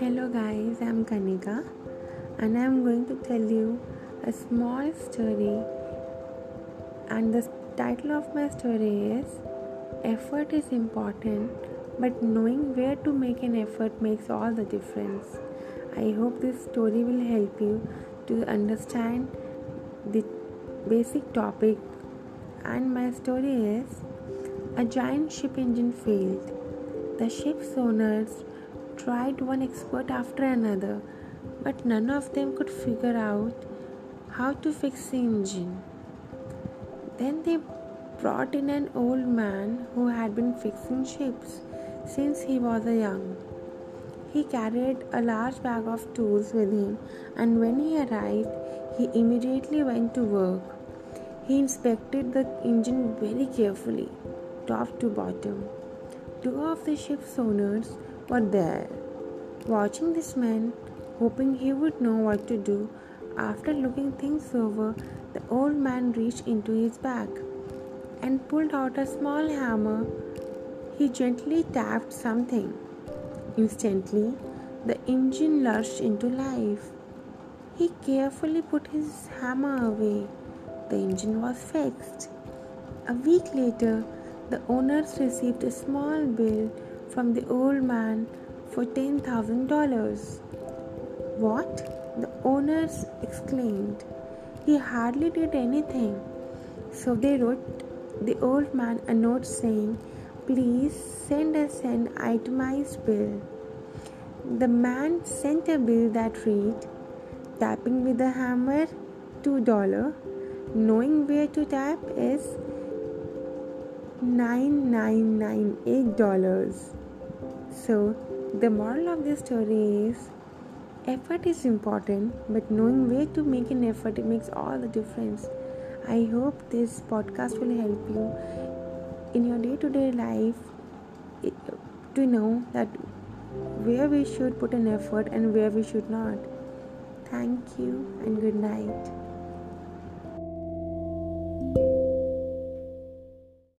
Hello, guys, I'm Kanika and I'm going to tell you a small story. And the title of my story is Effort is important, but knowing where to make an effort makes all the difference. I hope this story will help you to understand the basic topic. And my story is a giant ship engine failed. The ship's owners tried one expert after another, but none of them could figure out how to fix the engine. Then they brought in an old man who had been fixing ships since he was young. He carried a large bag of tools with him, and when he arrived, he immediately went to work. He inspected the engine very carefully, top to bottom. Two of the ship's owners were there, watching this man, hoping he would know what to do. After looking things over, the old man reached into his bag and pulled out a small hammer. He gently tapped something. Instantly, the engine lurched into life. He carefully put his hammer away. The engine was fixed. A week later, the owners received a small bill from the old man for $10,000. What? The owners exclaimed. He hardly did anything. So they wrote the old man a note saying, Please send us an itemized bill. The man sent a bill that read, Tapping with a hammer, $2. Knowing where to tap is $9998. So, the moral of this story is effort is important, but knowing where to make an effort it makes all the difference. I hope this podcast will help you in your day to day life to know that where we should put an effort and where we should not. Thank you and good night.